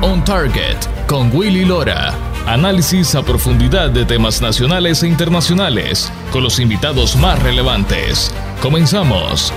On Target con Willy Lora. Análisis a profundidad de temas nacionales e internacionales con los invitados más relevantes. Comenzamos.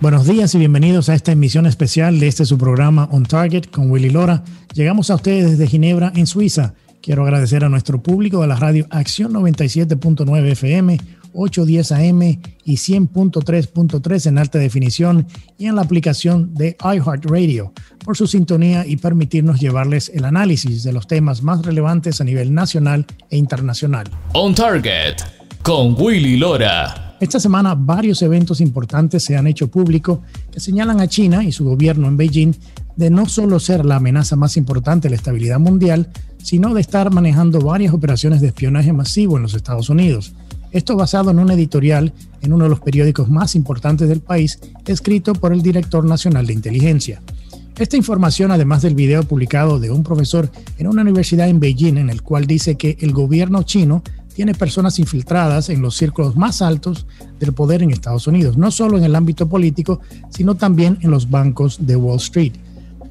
Buenos días y bienvenidos a esta emisión especial de este su programa On Target con Willy Lora. Llegamos a ustedes desde Ginebra, en Suiza. Quiero agradecer a nuestro público de la radio Acción 97.9 FM 810 AM y 100.3.3 en alta definición y en la aplicación de iHeartRadio por su sintonía y permitirnos llevarles el análisis de los temas más relevantes a nivel nacional e internacional. On Target con Willy Lora. Esta semana varios eventos importantes se han hecho público que señalan a China y su gobierno en Beijing de no solo ser la amenaza más importante de la estabilidad mundial, sino de estar manejando varias operaciones de espionaje masivo en los Estados Unidos esto basado en un editorial en uno de los periódicos más importantes del país, escrito por el director nacional de inteligencia. Esta información, además del video publicado de un profesor en una universidad en Beijing, en el cual dice que el gobierno chino tiene personas infiltradas en los círculos más altos del poder en Estados Unidos, no solo en el ámbito político, sino también en los bancos de Wall Street.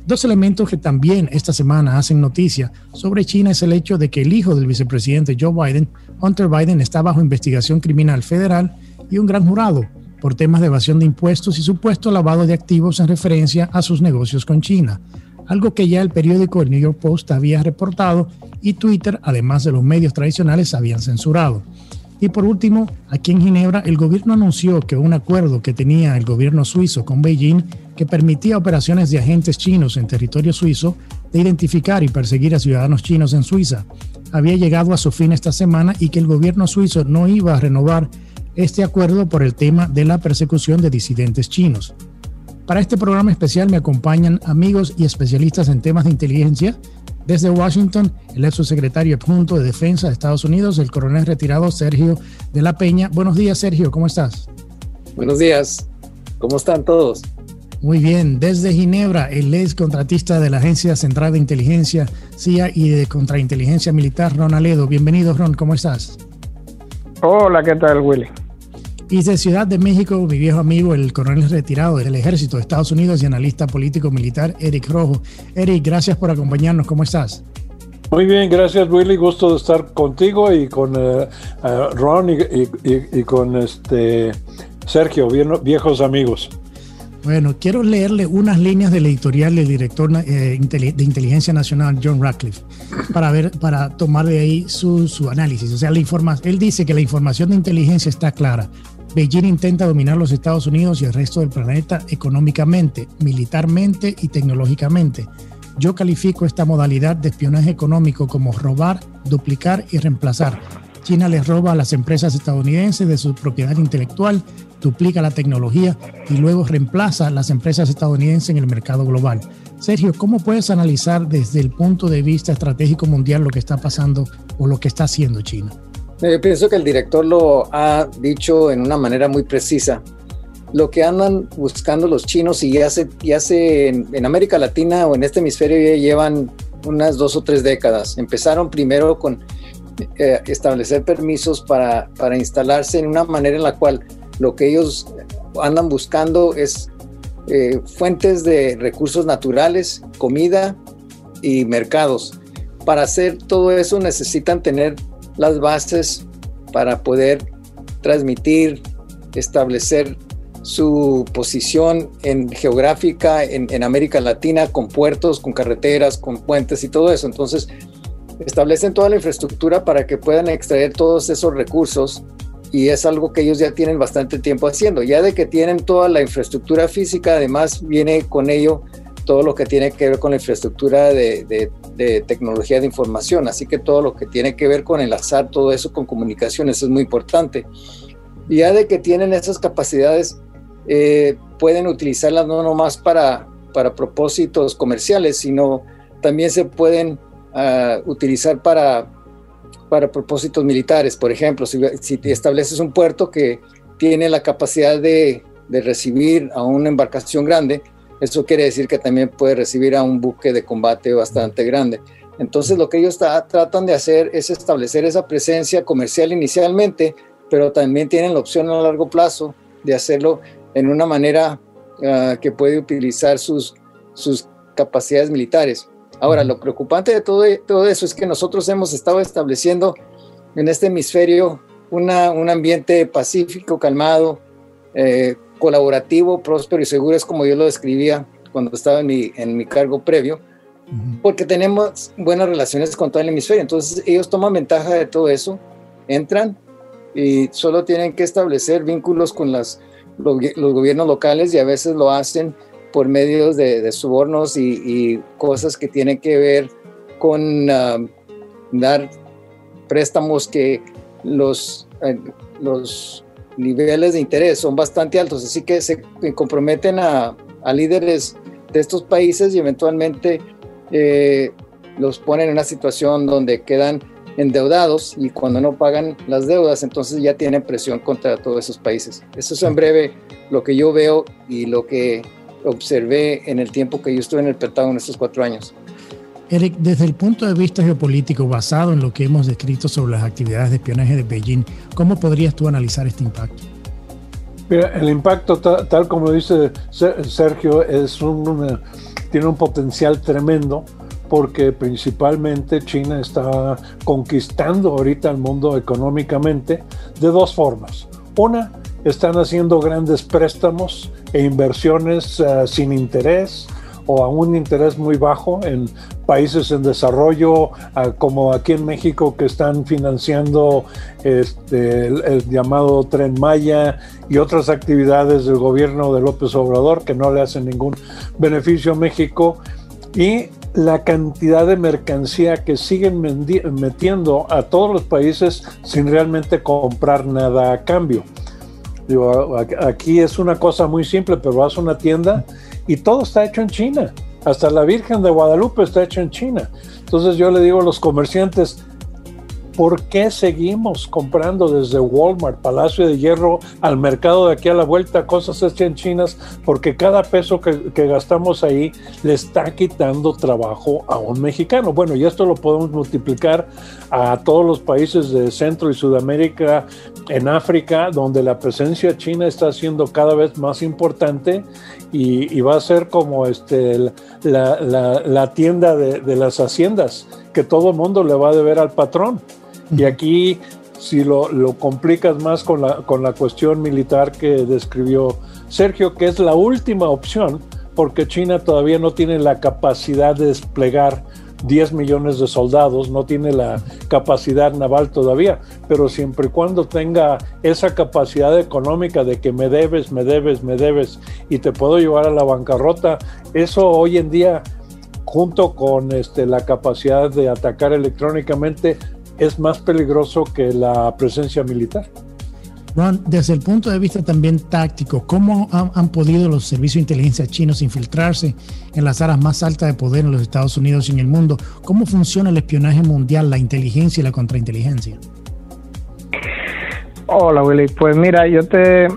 Dos elementos que también esta semana hacen noticia sobre China es el hecho de que el hijo del vicepresidente Joe Biden, Hunter Biden, está bajo investigación criminal federal y un gran jurado por temas de evasión de impuestos y supuesto lavado de activos en referencia a sus negocios con China, algo que ya el periódico El New York Post había reportado y Twitter, además de los medios tradicionales, habían censurado. Y por último, aquí en Ginebra, el gobierno anunció que un acuerdo que tenía el gobierno suizo con Beijing, que permitía operaciones de agentes chinos en territorio suizo, de identificar y perseguir a ciudadanos chinos en Suiza, había llegado a su fin esta semana y que el gobierno suizo no iba a renovar este acuerdo por el tema de la persecución de disidentes chinos. Para este programa especial me acompañan amigos y especialistas en temas de inteligencia desde Washington, el ex secretario adjunto de Defensa de Estados Unidos, el coronel retirado Sergio de la Peña. Buenos días, Sergio, ¿cómo estás? Buenos días, ¿cómo están todos? Muy bien, desde Ginebra, el ex contratista de la Agencia Central de Inteligencia, CIA y de Contrainteligencia Militar, Ron Aledo. Bienvenido, Ron, ¿cómo estás? Hola, ¿qué tal, Willy? Y de Ciudad de México, mi viejo amigo, el coronel retirado del ejército de Estados Unidos y analista político militar, Eric Rojo. Eric, gracias por acompañarnos. ¿Cómo estás? Muy bien, gracias Willy, gusto de estar contigo y con eh, eh, Ron y, con este Sergio, viejos amigos. Bueno, quiero leerle unas líneas del editorial del director eh, de Inteligencia Nacional, John Radcliffe, para ver, para tomar de ahí su, su análisis. O sea, la información, él dice que la información de inteligencia está clara. Beijing intenta dominar los Estados Unidos y el resto del planeta económicamente, militarmente y tecnológicamente. Yo califico esta modalidad de espionaje económico como robar, duplicar y reemplazar. China les roba a las empresas estadounidenses de su propiedad intelectual, duplica la tecnología y luego reemplaza a las empresas estadounidenses en el mercado global. Sergio, ¿cómo puedes analizar desde el punto de vista estratégico mundial lo que está pasando o lo que está haciendo China? Yo pienso que el director lo ha dicho en una manera muy precisa. Lo que andan buscando los chinos y ya se, ya se en, América Latina o en este hemisferio llevan unas dos o tres décadas. Empezaron primero con eh, establecer permisos para, para instalarse en una manera en la cual lo que ellos andan buscando es eh, fuentes de recursos naturales, comida y mercados. Para hacer todo eso necesitan tener las bases para poder transmitir, establecer su posición en geográfica en, en, América Latina con puertos, con carreteras, con puentes y todo eso. Entonces, establecen toda la infraestructura para que puedan extraer todos esos recursos y es algo que ellos ya tienen bastante tiempo haciendo. Ya de que tienen toda la infraestructura física, además viene con ello todo lo que tiene que ver con la infraestructura de, tecnología de información, así que todo lo que tiene que ver con enlazar todo eso con comunicaciones es muy importante. Ya de que tienen esas capacidades, eh, pueden utilizarlas no nomás para, para propósitos comerciales, sino también se pueden utilizar para, para propósitos militares. Por ejemplo, si, estableces un puerto que tiene la capacidad de, de recibir a una embarcación grande, eso quiere decir que también puede recibir a un buque de combate bastante grande. Entonces lo que ellos tratan de hacer es establecer esa presencia comercial inicialmente, pero también tienen la opción a largo plazo de hacerlo en una manera ah, que puede utilizar sus, sus capacidades militares. Ahora, lo preocupante de todo, todo eso es que nosotros hemos estado estableciendo en este hemisferio una, un ambiente pacífico, calmado, eh, colaborativo, próspero y seguro, es como yo lo describía cuando estaba en mi, en mi cargo previo, porque tenemos buenas relaciones con todo el hemisferio. Entonces ellos toman ventaja de todo eso, entran y solo tienen que establecer vínculos con las, los, gobiernos locales y a veces lo hacen por medios de, subornos y, cosas que tienen que ver con ah, dar préstamos que los, eh, los niveles de interés son bastante altos, así que se comprometen a, a líderes de estos países y eventualmente eh, los ponen en una situación donde quedan endeudados y cuando no pagan las deudas, entonces ya tienen presión contra todos esos países. Eso es en breve lo que yo veo y lo que observé en el tiempo que yo estuve en el Pentágono estos cuatro años. Eric, desde el punto de vista geopolítico, basado en lo que hemos descrito sobre las actividades de espionaje de Beijing, ¿cómo podrías tú analizar este impacto? Mira, el impacto, tal, como dice Sergio, es un, tiene un potencial tremendo porque principalmente China está conquistando ahorita el mundo económicamente de dos formas. Una, están haciendo grandes préstamos e inversiones eh, sin interés o a un interés muy bajo en países en desarrollo, como aquí en México que están financiando este, el, llamado Tren Maya y otras actividades del gobierno de López Obrador que no le hacen ningún beneficio a México. Y la cantidad de mercancía que siguen metiendo a todos los países sin realmente comprar nada a cambio. Digo, aquí es una cosa muy simple, pero vas a una tienda y todo está hecho en China. Hasta la Virgen de Guadalupe está hecha en China. Entonces yo le digo a los comerciantes, ¿por qué seguimos comprando desde Walmart, Palacio de Hierro, al mercado de aquí a la vuelta cosas hechas en chinas? Porque cada peso que, gastamos ahí le está quitando trabajo a un mexicano. Bueno, y esto lo podemos multiplicar a todos los países de Centro y Sudamérica, en África, donde la presencia china está siendo cada vez más importante y, va a ser como este, la, tienda de, de las haciendas, que todo el mundo le va a deber al patrón. Y aquí, si lo, complicas más con la, con la cuestión militar que describió Sergio, que es la última opción, porque China todavía no tiene la capacidad de desplegar 10 millones de soldados, no tiene la capacidad naval todavía, pero siempre y cuando tenga esa capacidad económica de que me debes, me debes, me debes y te puedo llevar a la bancarrota, eso hoy en día junto con este, la capacidad de atacar electrónicamente es más peligroso que la presencia militar. Ron, desde el punto de vista también táctico, ¿cómo han, podido los servicios de inteligencia chinos infiltrarse en las áreas más altas de poder en los Estados Unidos y en el mundo? ¿Cómo funciona el espionaje mundial, la inteligencia y la contrainteligencia? Hola Willy, pues mira, yo te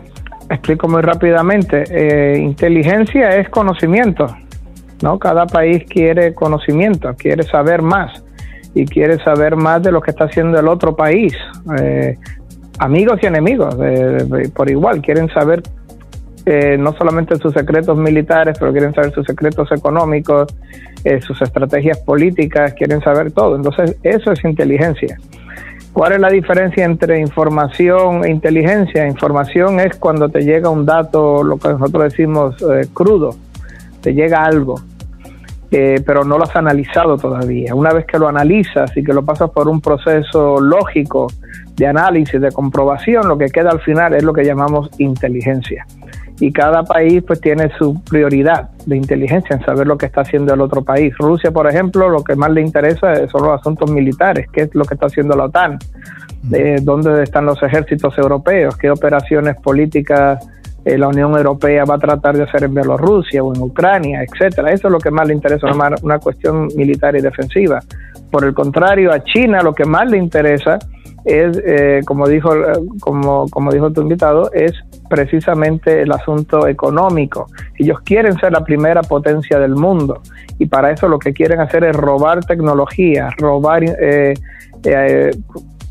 explico muy rápidamente. Eh, inteligencia es conocimiento, ¿no? Cada país quiere conocimiento, quiere saber más y quiere saber más de lo que está haciendo el otro país. Eh, amigos y enemigos, eh, por igual, quieren saber eh, no solamente sus secretos militares, pero quieren saber sus secretos económicos, sus estrategias políticas, quieren saber todo. Entonces, eso es inteligencia. ¿Cuál es la diferencia entre información e inteligencia? Información es cuando te llega un dato, lo que nosotros decimos crudo, te llega algo eh, pero no lo has analizado todavía. Una vez que lo analizas y que lo pasas por un proceso lógico de análisis, de comprobación, lo que queda al final es lo que llamamos inteligencia. Y cada país pues tiene su prioridad de inteligencia en saber lo que está haciendo el otro país. Rusia, por ejemplo, lo que más le interesa son los asuntos militares, qué es lo que está haciendo la OTAN, eh, dónde están los ejércitos europeos, qué operaciones políticas eh, la Unión Europea va a tratar de hacer en Bielorrusia o en Ucrania, etcétera. Eso es lo que más le interesa, una, una cuestión militar y defensiva. Por el contrario, a China lo que más le interesa es, eh, como dijo, como, como dijo tu invitado, es precisamente el asunto económico. Ellos quieren ser la primera potencia del mundo y para eso lo que quieren hacer es robar tecnología, robar eh,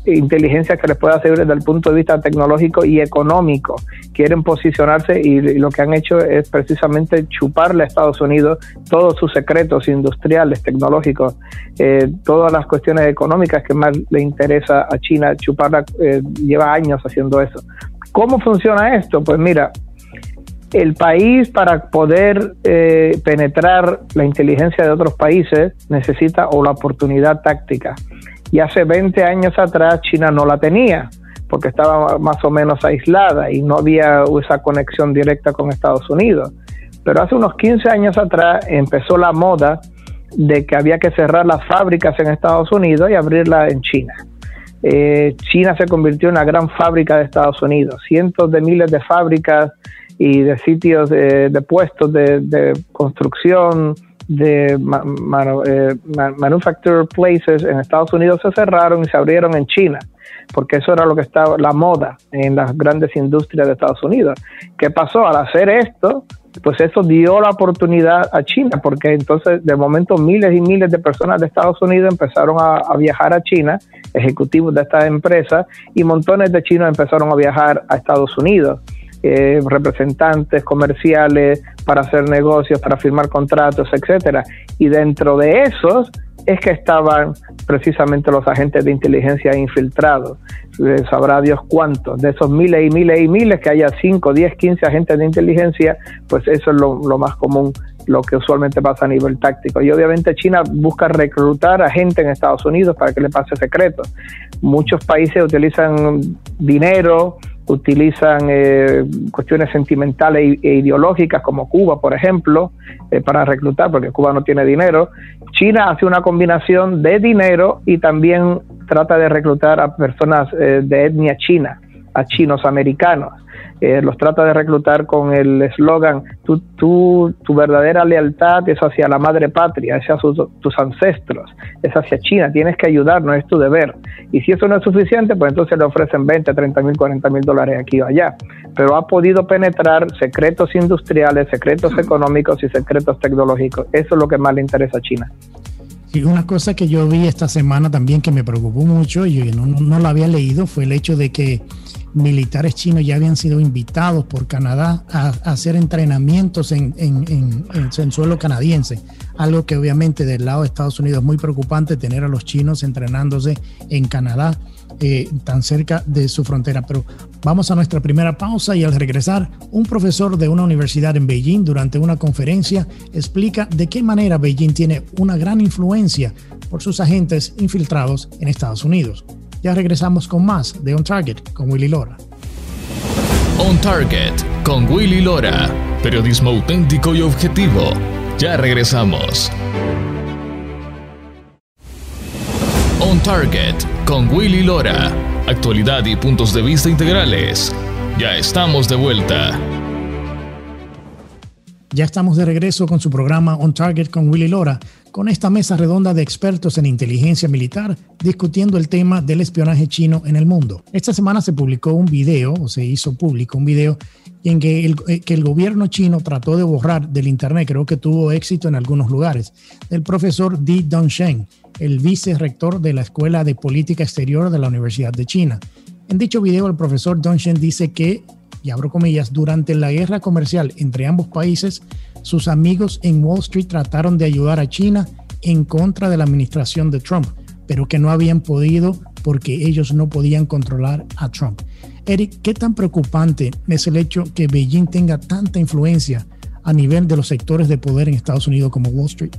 inteligencia que les pueda servir desde el punto de vista tecnológico y económico. Quieren posicionarse y, lo que han hecho es precisamente chuparle a Estados Unidos todos sus secretos industriales, tecnológicos, eh, todas las cuestiones económicas que más le interesa a China, chuparla, eh, lleva años haciendo eso. ¿Cómo funciona esto? Pues mira, el país para poder eh, penetrar la inteligencia de otros países necesita o la oportunidad táctica. Y hace 20 años atrás China no la tenía porque estaba más o menos aislada y no había esa conexión directa con Estados Unidos. Pero hace unos 15 años atrás empezó la moda de que había que cerrar las fábricas en Estados Unidos y abrirlas en China. Eh, China se convirtió en una gran fábrica de Estados Unidos, cientos de miles de fábricas y de sitios de, puestos de, construcción, de eh, manufacturer places en Estados Unidos se cerraron y se abrieron en China, porque eso era lo que estaba la moda en las grandes industrias de Estados Unidos. ¿Qué pasó? Al hacer esto, pues eso dio la oportunidad a China, porque entonces de momento miles y miles de personas de Estados Unidos empezaron a, a viajar a China, ejecutivos de estas empresas, y montones de chinos empezaron a viajar a Estados Unidos. Eh, representantes comerciales para hacer negocios, para firmar contratos, etcétera. Y dentro de esos es que estaban precisamente los agentes de inteligencia infiltrados. Eh, sabrá Dios cuántos. De esos miles y miles y miles, que haya 5, 10, 15 agentes de inteligencia, pues eso es lo, lo más común lo que usualmente pasa a nivel táctico. Y obviamente China busca reclutar a gente en Estados Unidos para que le pase secretos. Muchos países utilizan dinero, utilizan eh, cuestiones sentimentales e ideológicas como Cuba, por ejemplo, eh, para reclutar, porque Cuba no tiene dinero. China hace una combinación de dinero y también trata de reclutar a personas eh, de etnia china, a chinos americanos. Eh, los trata de reclutar con el eslogan, tu, tu, tu, verdadera lealtad es hacia la madre patria, es hacia tus ancestros, es hacia China, tienes que ayudarnos, es tu deber. Y si eso no es suficiente, pues entonces le ofrecen 20, 30 mil, 40 mil dólares aquí o allá. Pero ha podido penetrar secretos industriales, secretos económicos y secretos tecnológicos. Eso es lo que más le interesa a China. Y una cosa que yo vi esta semana también que me preocupó mucho y no, no, no la había leído fue el hecho de que militares chinos ya habían sido invitados por Canadá a, hacer entrenamientos en, en, suelo canadiense, algo que obviamente del lado de Estados Unidos es muy preocupante tener a los chinos entrenándose en Canadá. Eh, tan cerca de su frontera. Pero vamos a nuestra primera pausa y al regresar, un profesor de una universidad en Beijing durante una conferencia explica de qué manera Beijing tiene una gran influencia por sus agentes infiltrados en Estados Unidos. Ya regresamos con más de On Target con Willy Lora. On Target con Willy Lora. Periodismo auténtico y objetivo. Ya regresamos. On Target con Willy Lora. Actualidad y puntos de vista integrales. Ya estamos de vuelta. Ya estamos de regreso con su programa On Target con Willy Lora con esta mesa redonda de expertos en inteligencia militar discutiendo el tema del espionaje chino en el mundo. Esta semana se publicó un video, o se hizo público un video, en que el, eh, gobierno chino trató de borrar del Internet, creo que tuvo éxito en algunos lugares, del profesor Di Dongsheng, el vicerrector de la Escuela de Política Exterior de la Universidad de China. En dicho video, el profesor Dongsheng dice que, y abro comillas, durante la guerra comercial entre ambos países, sus amigos en Wall Street trataron de ayudar a China en contra de la administración de Trump, pero que no habían podido porque ellos no podían controlar a Trump. Eric, ¿qué tan preocupante es el hecho que Beijing tenga tanta influencia a nivel de los sectores de poder en Estados Unidos como Wall Street?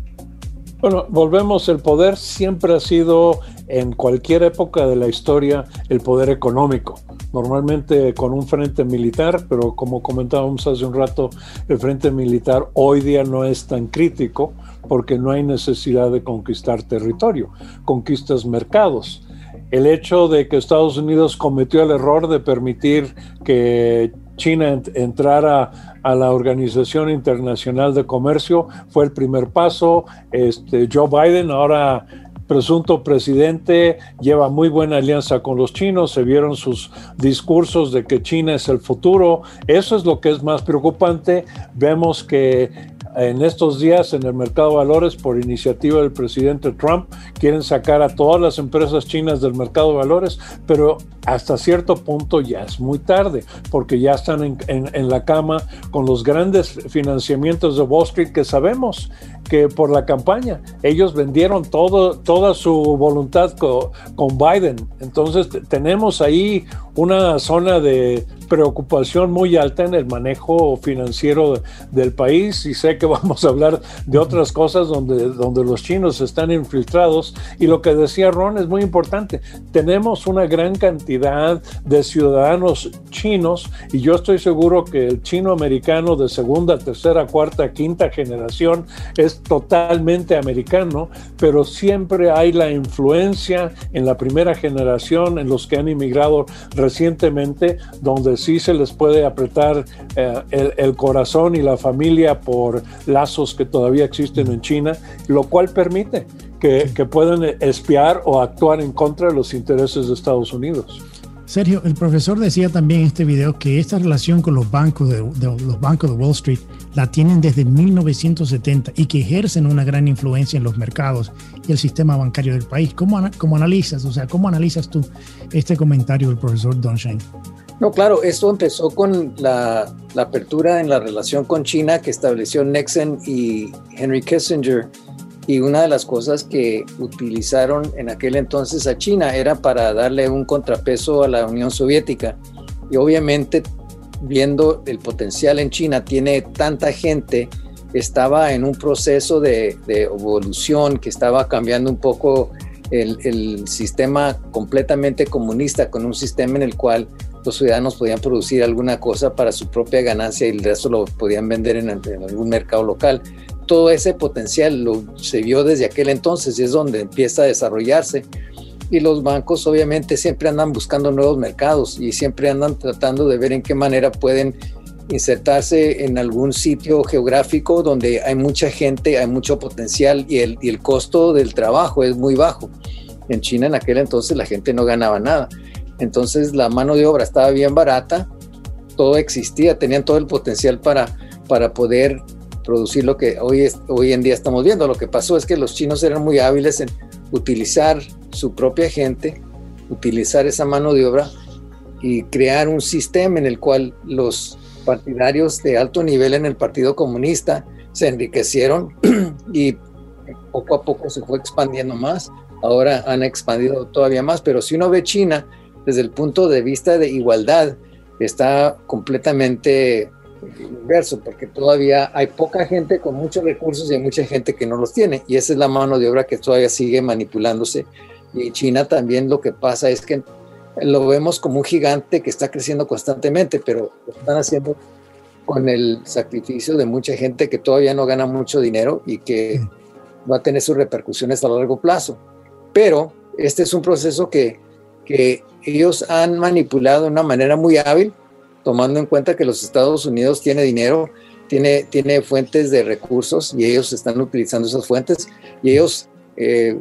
Bueno, volvemos, el poder siempre ha sido en cualquier época de la historia el poder económico normalmente con un frente militar, pero como comentábamos hace un rato, el frente militar hoy día no es tan crítico porque no hay necesidad de conquistar territorio, conquistas mercados. El hecho de que Estados Unidos cometió el error de permitir que China entrara a la Organización Internacional de Comercio fue el primer paso. Este, Joe Biden ahora presunto presidente lleva muy buena alianza con los chinos, se vieron sus discursos de que China es el futuro, eso es lo que es más preocupante, vemos que en estos días en el mercado de valores por iniciativa del presidente Trump. Quieren sacar a todas las empresas chinas del mercado de valores, pero hasta cierto punto ya es muy tarde, porque ya están en, en la cama con los grandes financiamientos de Wall Street que sabemos que por la campaña. Ellos vendieron todo, toda su voluntad con Biden. Entonces tenemos ahí una zona de preocupación muy alta en el manejo financiero del país y sé que vamos a hablar de otras cosas donde, donde los chinos están infiltrados y lo que decía Ron es muy importante. Tenemos una gran cantidad de ciudadanos chinos y yo estoy seguro que el chino americano de segunda, tercera, cuarta, quinta generación es totalmente americano, pero siempre hay la influencia en la primera generación, en los que han inmigrado recientemente, donde sí se les puede apretar eh, el, corazón y la familia por lazos que todavía existen en China, lo cual permite que, que puedan espiar o actuar en contra de los intereses de Estados Unidos. Sergio, el profesor decía también en este video que esta relación con los bancos de, los bancos de Wall Street la tienen desde 1970 y que ejercen una gran influencia en los mercados y el sistema bancario del país. ¿Cómo, cómo analizas, o sea, cómo analizas tú este comentario del profesor Don Shane? No, claro, esto empezó con la, la, apertura en la relación con China que estableció Nixon y Henry Kissinger y una de las cosas que utilizaron en aquel entonces a China era para darle un contrapeso a la Unión Soviética. Y obviamente, viendo el potencial en China, tiene tanta gente, estaba en un proceso de, evolución que estaba cambiando un poco el, sistema completamente comunista con un sistema en el cual los ciudadanos podían producir alguna cosa para su propia ganancia y el resto lo podían vender en, en algún mercado local todo ese potencial lo, se vio desde aquel entonces y es donde empieza a desarrollarse. Y los bancos obviamente siempre andan buscando nuevos mercados y siempre andan tratando de ver en qué manera pueden insertarse en algún sitio geográfico donde hay mucha gente, hay mucho potencial y el, y el costo del trabajo es muy bajo. En China en aquel entonces la gente no ganaba nada. Entonces la mano de obra estaba bien barata, todo existía, tenían todo el potencial para, para poder producir lo que hoy, hoy en día estamos viendo. Lo que pasó es que los chinos eran muy hábiles en utilizar su propia gente, utilizar esa mano de obra y crear un sistema en el cual los partidarios de alto nivel en el Partido Comunista se enriquecieron y poco a poco se fue expandiendo más. Ahora han expandido todavía más, pero si uno ve China desde el punto de vista de igualdad, está completamente inverso, porque todavía hay poca gente con muchos recursos y hay mucha gente que no los tiene. Y esa es la mano de obra que todavía sigue manipulándose. Y China también lo que pasa es que lo vemos como un gigante que está creciendo constantemente, pero lo están haciendo con el sacrificio de mucha gente que todavía no gana mucho dinero y que va a tener sus repercusiones a largo plazo. Pero este es un proceso que, que ellos han manipulado de una manera muy hábil tomando en cuenta que los Estados Unidos tiene dinero, tiene, tiene fuentes de recursos y ellos están utilizando esas fuentes y ellos eh,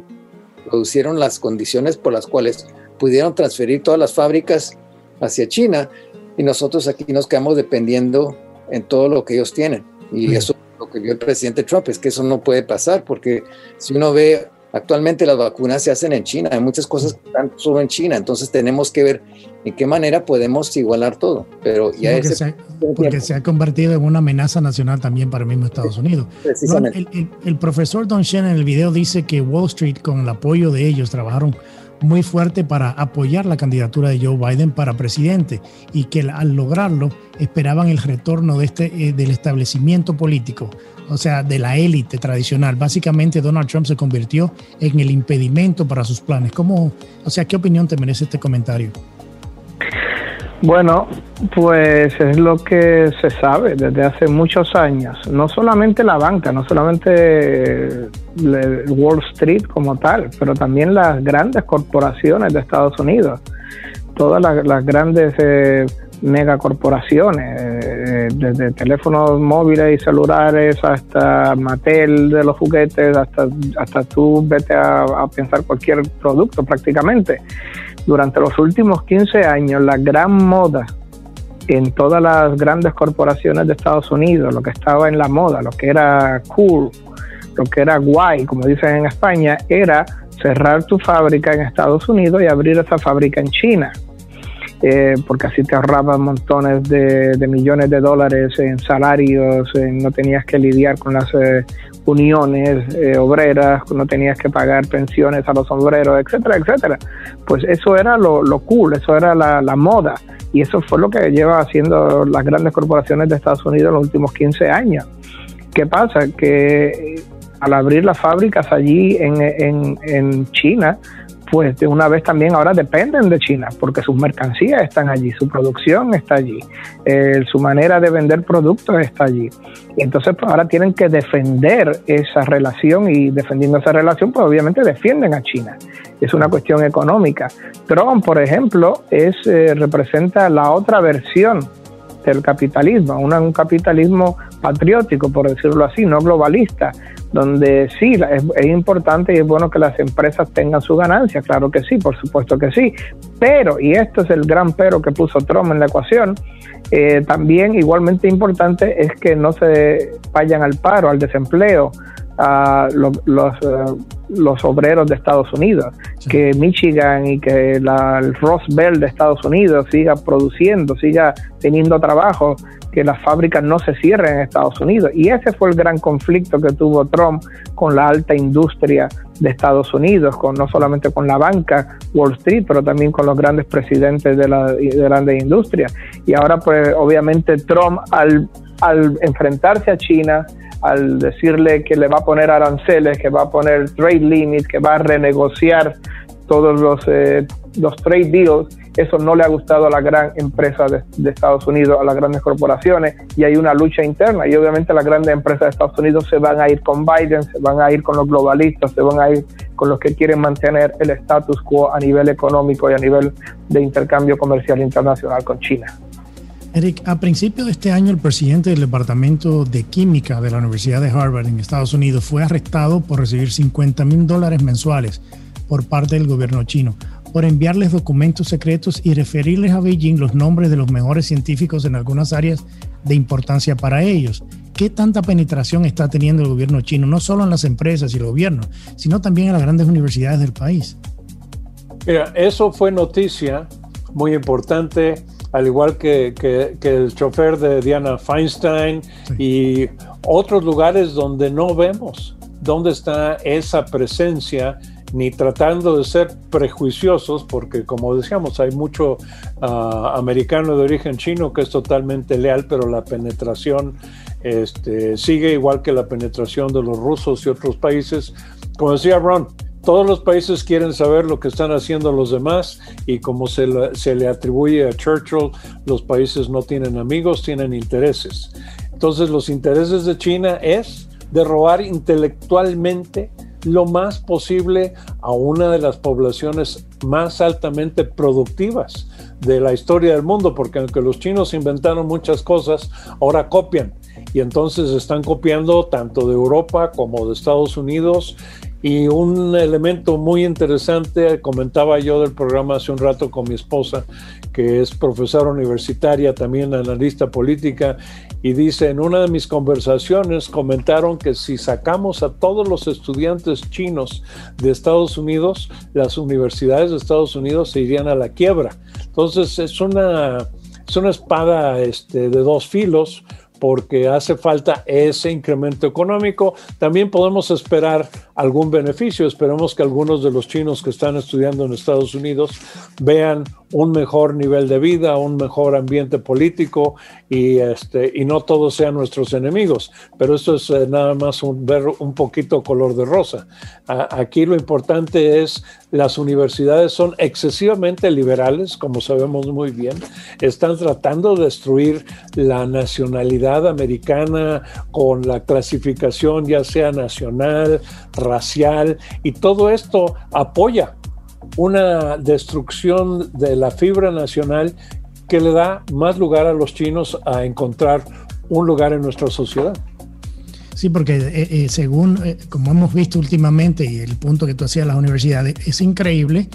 producieron las condiciones por las cuales pudieron transferir todas las fábricas hacia China y nosotros aquí nos quedamos dependiendo en todo lo que ellos tienen. Y eso lo que vio el presidente Trump es que eso no puede pasar porque si uno ve Actualmente las vacunas se hacen en China, hay muchas cosas que están solo en China, entonces tenemos que ver en qué manera podemos igualar todo. Pero ya porque, se, porque se, ha convertido en una amenaza nacional también para el mismo Estados Unidos. el, profesor Don Shen en el video dice que Wall Street, con el apoyo de ellos, trabajaron muy fuerte para apoyar la candidatura de Joe Biden para presidente y que al lograrlo esperaban el retorno de este, eh, del establecimiento político o sea, de la élite tradicional. Básicamente Donald Trump se convirtió en el impedimento para sus planes. ¿Cómo, o sea, qué opinión te merece este comentario? Bueno, pues es lo que se sabe desde hace muchos años. No solamente la banca, no solamente Wall Street como tal, pero también las grandes corporaciones de Estados Unidos. Todas las, grandes eh, megacorporaciones, eh, desde teléfonos móviles y celulares hasta Mattel de los juguetes, hasta, hasta tú vete a, pensar cualquier producto prácticamente. Durante los últimos 15 años, la gran moda en todas las grandes corporaciones de Estados Unidos, lo que estaba en la moda, lo que era cool, lo que era guay, como dicen en España, era cerrar tu fábrica en Estados Unidos y abrir esa fábrica en China. Eh, porque así te ahorraban montones de, millones de dólares en salarios, no tenías que lidiar con las eh, uniones eh, obreras, no tenías que pagar pensiones a los obreros, etcétera, etcétera. Pues eso era lo, cool, eso era la, moda y eso fue lo que lleva haciendo las grandes corporaciones de Estados Unidos en los últimos 15 años. ¿Qué pasa? Que al abrir las fábricas allí en, en, en China, pues de una vez también ahora dependen de China, porque sus mercancías están allí, su producción está allí, eh, su manera de vender productos está allí. Y entonces pues ahora tienen que defender esa relación y defendiendo esa relación, pues obviamente defienden a China. Es una cuestión económica. Trump, por ejemplo, es, eh, representa la otra versión del capitalismo, un capitalismo patriótico, por decirlo así, no globalista, donde sí, es, importante y es bueno que las empresas tengan su ganancia, claro que sí, por supuesto que sí, pero, y esto es el gran pero que puso Trump en la ecuación, eh, también igualmente importante es que no se vayan al paro, al desempleo, a los, eh, los, obreros de Estados Unidos, que Michigan y que la, el Belt de Estados Unidos siga produciendo, siga teniendo trabajo, que las fábricas no se cierren en Estados Unidos. Y ese fue el gran conflicto que tuvo Trump con la alta industria de Estados Unidos, con no solamente con la banca Wall Street, pero también con los grandes presidentes de la de grandes industrias. Y ahora, pues, obviamente Trump al, al enfrentarse a China, al decirle que le va a poner aranceles, que va a poner trade limits, que va a renegociar todos los, eh, los trade deals, eso no le ha gustado a la gran empresa de, Estados Unidos, a las grandes corporaciones, y hay una lucha interna. Y obviamente las grandes empresas de Estados Unidos se van a ir con Biden, se van a ir con los globalistas, se van a ir con los que quieren mantener el status quo a nivel económico y a nivel de intercambio comercial internacional con China. Eric, a principios de este año el presidente del Departamento de Química de la Universidad de Harvard en Estados Unidos fue arrestado por recibir 50 mil dólares mensuales por parte del gobierno chino por enviarles documentos secretos y referirles a Beijing los nombres de los mejores científicos en algunas áreas de importancia para ellos. ¿Qué tanta penetración está teniendo el gobierno chino, no solo en las empresas y el gobierno, sino también en las grandes universidades del país? Mira, eso fue noticia muy importante al igual que, el chofer de Diana Feinstein y otros lugares donde no vemos dónde está esa presencia ni tratando de ser prejuiciosos, porque como decíamos, hay mucho ah, americano de origen chino que es totalmente leal, pero la penetración este, sigue igual que la penetración de los rusos y otros países. Como decía Ron, todos los países quieren saber lo que están haciendo los demás y como se le, atribuye a Churchill, los países no tienen amigos, tienen intereses. Entonces los intereses de China es de robar intelectualmente lo más posible a una de las poblaciones más altamente productivas de la historia del mundo, porque aunque los chinos inventaron muchas cosas, ahora copian. Y entonces están copiando tanto de Europa como de Estados Unidos y un elemento muy interesante, comentaba yo del programa hace un rato con mi esposa, que es profesora universitaria, también analista política, y dice, en una de mis conversaciones comentaron que si sacamos a todos los estudiantes chinos de Estados Unidos, las universidades de Estados Unidos se irían a la quiebra. Entonces es una, es una espada este, de dos filos porque hace falta ese incremento económico. También podemos esperar algún beneficio. Esperemos que algunos de los chinos que están estudiando en Estados Unidos vean un mejor nivel de vida, un mejor ambiente político y, este, y no todos sean nuestros enemigos. Pero esto es eh, nada más un, ver un poquito color de rosa. aquí lo importante es las universidades son excesivamente liberales, como sabemos muy bien. Están tratando de destruir la nacionalidad americana con la clasificación ya sea nacional, racial, y todo esto apoya una destrucción de la fibra nacional que le da más lugar a los chinos a encontrar un lugar en nuestra sociedad. Sí, porque eh, eh, según, eh, como hemos visto últimamente, y el punto que tú hacías las universidades, es increíble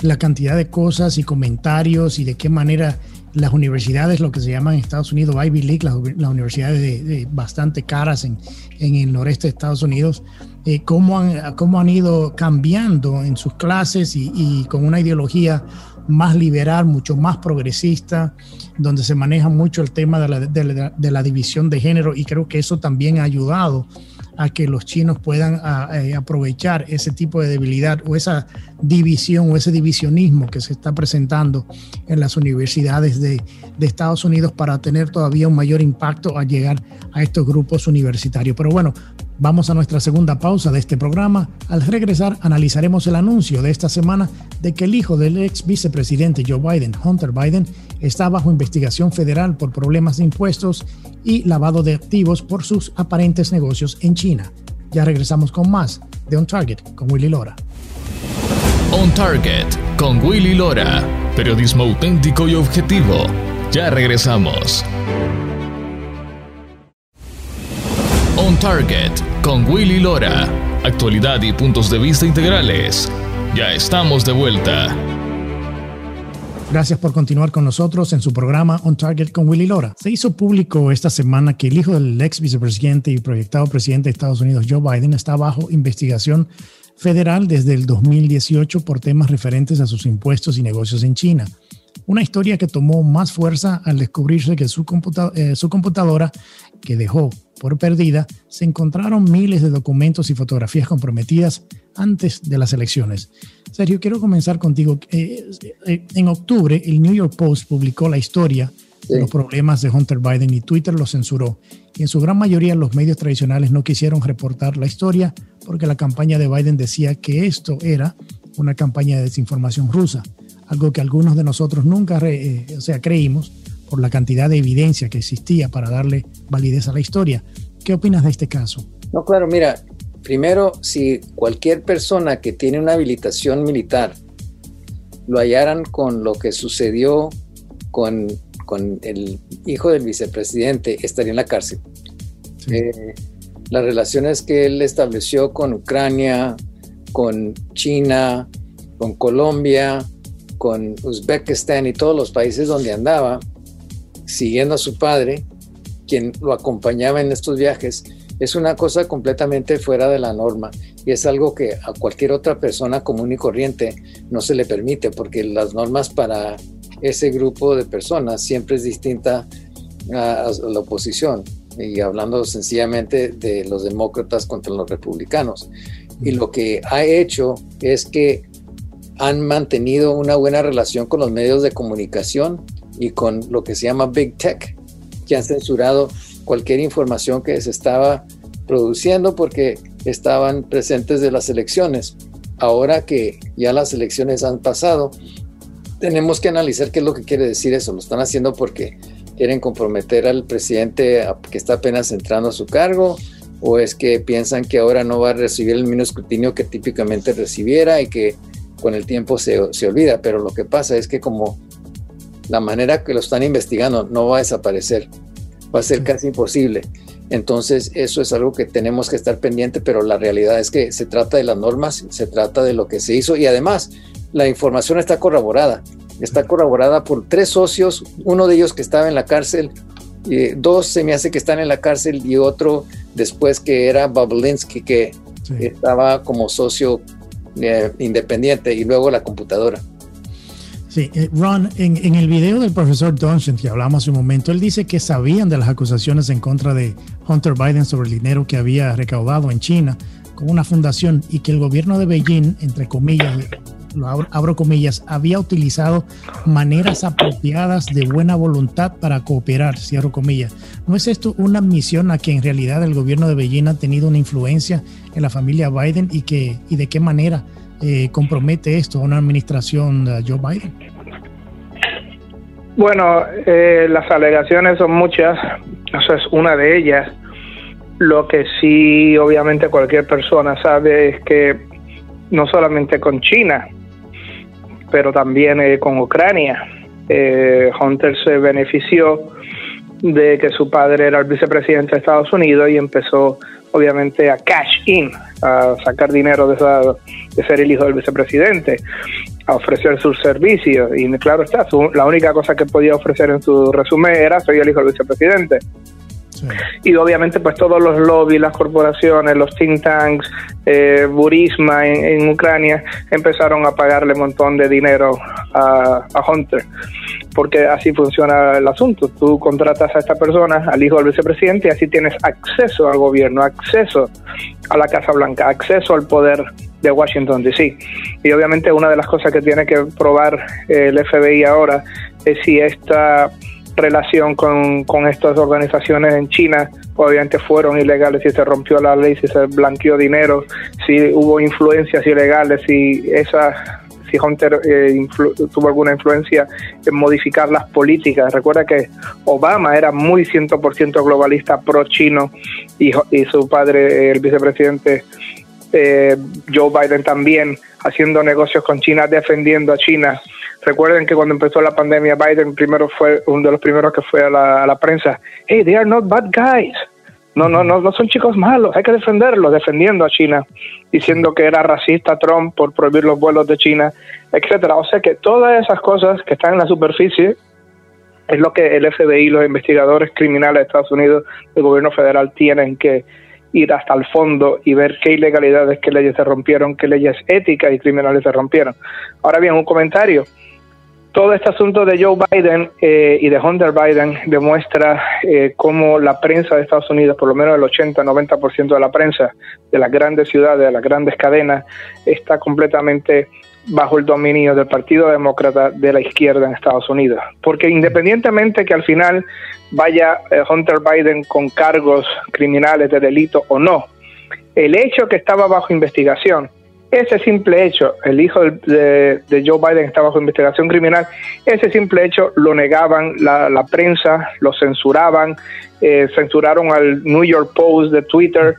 la cantidad de cosas y comentarios y de qué manera las universidades, lo que se llama en Estados Unidos Ivy League, las, universidades de, bastante caras en, el noreste de Estados Unidos, eh, cómo, han, cómo han ido cambiando en sus clases y, con una ideología más liberal, mucho más progresista, donde se maneja mucho el tema de la, de la, división de género y creo que eso también ha ayudado a que los chinos puedan eh, aprovechar ese tipo de debilidad o esa división o ese divisionismo que se está presentando en las universidades de, de Estados Unidos para tener todavía un mayor impacto al llegar a estos grupos universitarios. Pero bueno, Vamos a nuestra segunda pausa de este programa. Al regresar analizaremos el anuncio de esta semana de que el hijo del ex vicepresidente Joe Biden, Hunter Biden, está bajo investigación federal por problemas de impuestos y lavado de activos por sus aparentes negocios en China. Ya regresamos con más de On Target con Willy Lora. On Target con Willy Lora. Periodismo auténtico y objetivo. Ya regresamos. Target con Willy Lora. Actualidad y puntos de vista integrales. Ya estamos de vuelta. Gracias por continuar con nosotros en su programa On Target con Willy Lora. Se hizo público esta semana que el hijo del ex vicepresidente y proyectado presidente de Estados Unidos, Joe Biden, está bajo investigación federal desde el 2018 por temas referentes a sus impuestos y negocios en China. Una historia que tomó más fuerza al descubrirse que su, eh, su computadora, que dejó por perdida, se encontraron miles de documentos y fotografías comprometidas antes de las elecciones. Sergio, quiero comenzar contigo. Eh, eh, en octubre, el New York Post publicó la historia de los problemas de Hunter Biden y Twitter lo censuró. Y en su gran mayoría los medios tradicionales no quisieron reportar la historia porque la campaña de Biden decía que esto era una campaña de desinformación rusa, algo que algunos de nosotros nunca eh, o sea, creímos por la cantidad de evidencia que existía para darle validez a la historia. ¿Qué opinas de este caso? No, claro, mira, primero, si cualquier persona que tiene una habilitación militar lo hallaran con lo que sucedió con, con el hijo del vicepresidente, estaría en la cárcel. Eh, las relaciones que él estableció con Ucrania, con China, con Colombia, con Uzbekistán y todos los países donde andaba, siguiendo a su padre, quien lo acompañaba en estos viajes, es una cosa completamente fuera de la norma y es algo que a cualquier otra persona común y corriente no se le permite porque las normas para ese grupo de personas siempre es distinta a, la oposición y hablando sencillamente de los demócratas contra los republicanos. Y lo que ha hecho es que han mantenido una buena relación con los medios de comunicación y con lo que se llama Big Tech, que han censurado cualquier información que se estaba produciendo porque estaban presentes de las elecciones. Ahora que ya las elecciones han pasado, tenemos que analizar qué es lo que quiere decir eso. Lo están haciendo porque quieren comprometer al presidente que está apenas entrando a su cargo o es que piensan que ahora no va a recibir el mismo escrutinio que típicamente recibiera y que con el tiempo se, se olvida. Pero lo que pasa es que como la manera que lo están investigando no va a desaparecer, va a ser casi imposible. Entonces, eso es algo que tenemos que estar pendiente, pero la realidad es que se trata de las normas, se trata de lo que se hizo y además la información está corroborada. Está corroborada por tres socios, uno de ellos que estaba en la cárcel, y dos se me hace que están en la cárcel y otro después que era Babolinsky que estaba como socio eh, independiente y luego la computadora. Sí, eh, Ron, en, el video del profesor Dungeon que hablamos hace un momento, él dice que sabían de las acusaciones en contra de Hunter Biden sobre el dinero que había recaudado en China con una fundación y que el gobierno de Beijing, entre comillas, abro, comillas, había utilizado maneras apropiadas de buena voluntad para cooperar, cierro comillas. ¿No es esto una admisión a que en realidad el gobierno de Beijing ha tenido una influencia en la familia Biden y, que, y de qué manera eh, compromete esto a una administración Joe Biden? Bueno, eh, las alegaciones son muchas, esa es una de ellas. Lo que sí, obviamente, cualquier persona sabe es que no solamente con China, pero también eh, con Ucrania, Hunter se benefició de que su padre era el vicepresidente de Estados Unidos y empezó obviamente a cash in, a sacar dinero de, de ser el hijo del vicepresidente. a ofrecer sus servicios. Y claro está, la única cosa que podía ofrecer en su resumen era soy el hijo del vicepresidente. Y obviamente pues todos los lobbies, las corporaciones, los think tanks, eh, Burisma en, Ucrania empezaron a pagarle un montón de dinero a, a, Hunter, porque así funciona el asunto. Tú contratas a esta persona, al hijo del vicepresidente, y así tienes acceso al gobierno, acceso a la Casa Blanca, acceso al poder de Washington, D.C. Y obviamente una de las cosas que tiene que probar el FBI ahora es si esta relación con, con estas organizaciones en China obviamente fueron ilegales, si se rompió la ley, si se blanqueó dinero, si hubo influencias ilegales, si esa si Hunter eh, tuvo alguna influencia en modificar las políticas. Recuerda que Obama era muy 100% globalista, pro-chino, y, y, su padre, el vicepresidente eh, Joe Biden también, haciendo negocios con China, defendiendo a China Recuerden que cuando empezó la pandemia, Biden primero fue uno de los primeros que fue a la, prensa. Hey, they are not bad guys. No, no, no, no son chicos malos. Hay que defenderlos, defendiendo a China, diciendo que era racista Trump por prohibir los vuelos de China, etcétera. O sea que todas esas cosas que están en la superficie es lo que el FBI, los investigadores criminales de Estados Unidos, el gobierno federal tienen que ir hasta el fondo y ver qué ilegalidades, qué leyes se rompieron, qué leyes éticas y criminales se rompieron. Ahora bien, un comentario todo este asunto de Joe Biden eh, y de Hunter Biden demuestra eh, cómo la prensa de Estados Unidos, por lo menos el 80-90% de la prensa de las grandes ciudades, de las grandes cadenas, está completamente bajo el dominio del Partido Demócrata de la izquierda en Estados Unidos. Porque independientemente que al final vaya eh, Hunter Biden con cargos criminales de delito o no, el hecho que estaba bajo investigación ese simple hecho, el hijo de, Joe Biden está bajo investigación criminal, ese simple hecho lo negaban la, prensa, lo censuraban, eh, censuraron al New York Post de Twitter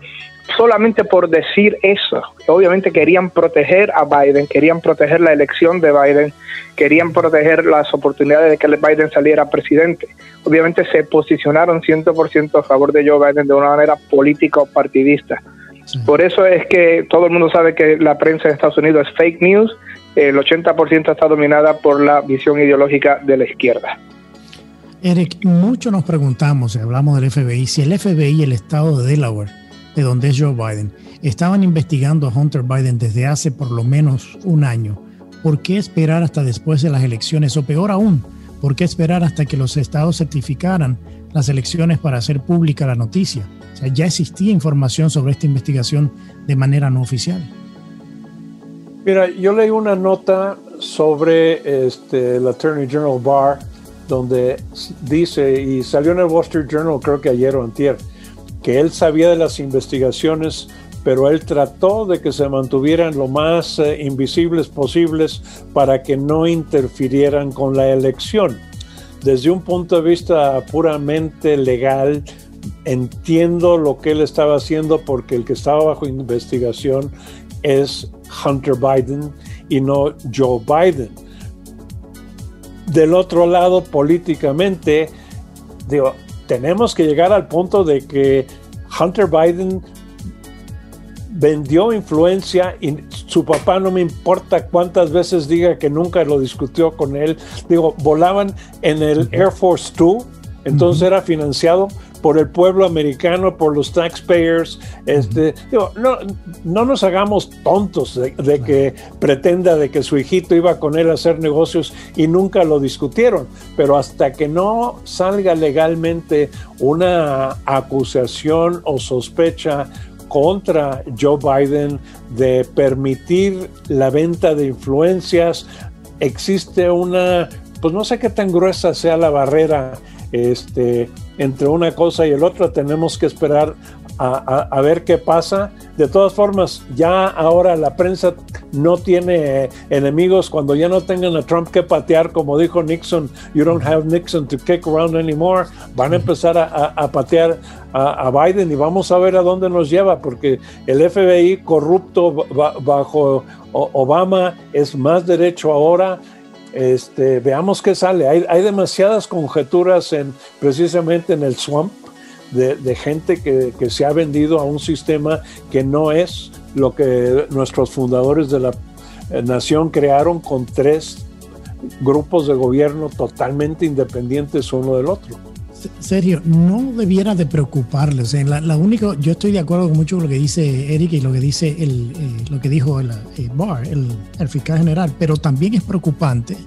solamente por decir eso. Obviamente querían proteger a Biden, querían proteger la elección de Biden, querían proteger las oportunidades de que Biden saliera presidente. Obviamente se posicionaron 100% a favor de Joe Biden de una manera política o partidista. Por eso es que todo el mundo sabe que la prensa de Estados Unidos es fake news. El 80% está dominada por la visión ideológica de la izquierda. Eric, mucho nos preguntamos, hablamos del FBI, si el FBI y el estado de Delaware, de donde es Joe Biden, estaban investigando a Hunter Biden desde hace por lo menos un año. ¿Por qué esperar hasta después de las elecciones? O peor aún, ¿por qué esperar hasta que los estados certificaran las elecciones para hacer pública la noticia? O sea, ya existía información sobre esta investigación de manera no oficial. Mira, yo leí una nota sobre este, el Attorney General Barr, donde dice, y salió en el Wall Street Journal creo que ayer o antier, que él sabía de las investigaciones, pero él trató de que se mantuvieran lo más eh, invisibles posibles para que no interfirieran con la elección. Desde un punto de vista puramente legal, entiendo lo que él estaba haciendo porque el que estaba bajo investigación es Hunter Biden y no Joe Biden. Del otro lado, políticamente, digo, tenemos que llegar al punto de que Hunter Biden vendió influencia y su papá no me importa cuántas veces diga que nunca lo discutió con él. Digo, volaban en el Air Force Two, entonces era financiado por el pueblo americano, por los taxpayers. Este, digo, no, no nos hagamos tontos de, que pretenda de que su hijito iba con él a hacer negocios y nunca lo discutieron. Pero hasta que no salga legalmente una acusación o sospecha contra Joe Biden de permitir la venta de influencias, existe una, pues no sé qué tan gruesa sea la barrera este, entre una cosa y el otro. Tenemos que esperar a, ver qué pasa. De todas formas, ya ahora la prensa no tiene enemigos cuando ya no tengan a Trump que patear, como dijo Nixon, you don't have Nixon to kick around anymore. Van a empezar a, patear a, Biden y vamos a ver a dónde nos lleva, porque el FBI corrupto bajo Obama es más derecho ahora este, veamos qué sale. Hay, demasiadas conjeturas en, precisamente en el swamp de, gente que, se ha vendido a un sistema que no es lo que nuestros fundadores de la eh, nación crearon con tres grupos de gobierno totalmente independientes uno del otro. Sergio, no debiera de preocuparles. la, única, yo estoy de acuerdo con mucho lo que dice Eric y lo que dice el, eh, lo que dijo el, eh, Barr, el, fiscal general, pero también es preocupante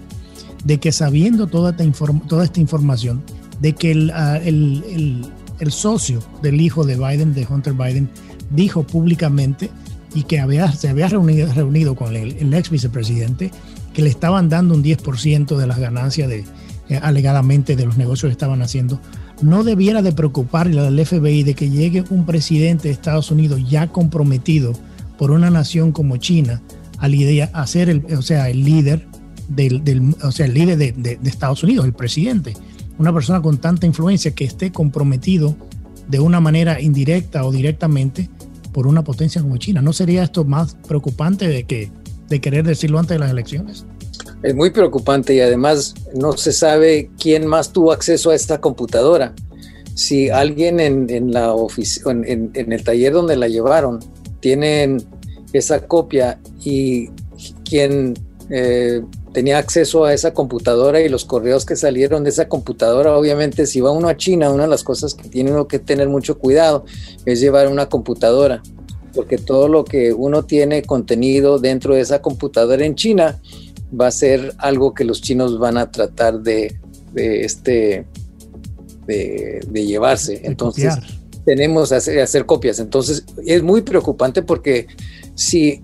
de que sabiendo toda esta, toda esta información, de que ah, el, el, socio del hijo de Biden, de Hunter Biden, dijo públicamente y que había, se había reunido, reunido con el, ex vicepresidente, que le estaban dando un 10% de las ganancias de, eh, alegadamente de los negocios que estaban haciendo, no debiera de preocuparle al FBI de que llegue un presidente de Estados Unidos ya comprometido por una nación como China a, a ser el, o sea, el líder del, o sea, el líder de, de, Estados Unidos, el presidente, una persona con tanta influencia que esté comprometido de una manera indirecta o directamente por una potencia como China. ¿No sería esto más preocupante de que de querer decirlo antes de las elecciones? Es muy preocupante y además no se sabe quién más tuvo acceso a esta computadora. Si alguien en, la en, en, el taller donde la llevaron tienen esa copia y quien eh, tenía acceso a esa computadora y los correos que salieron de esa computadora, obviamente si va uno a China, una de las cosas que tiene uno que tener mucho cuidado es llevar una computadora, porque todo lo que uno tiene contenido dentro de esa computadora en China va a ser algo que los chinos van a tratar de, este, de, llevarse. Entonces, tenemos que hacer, hacer copias. Entonces, es muy preocupante porque si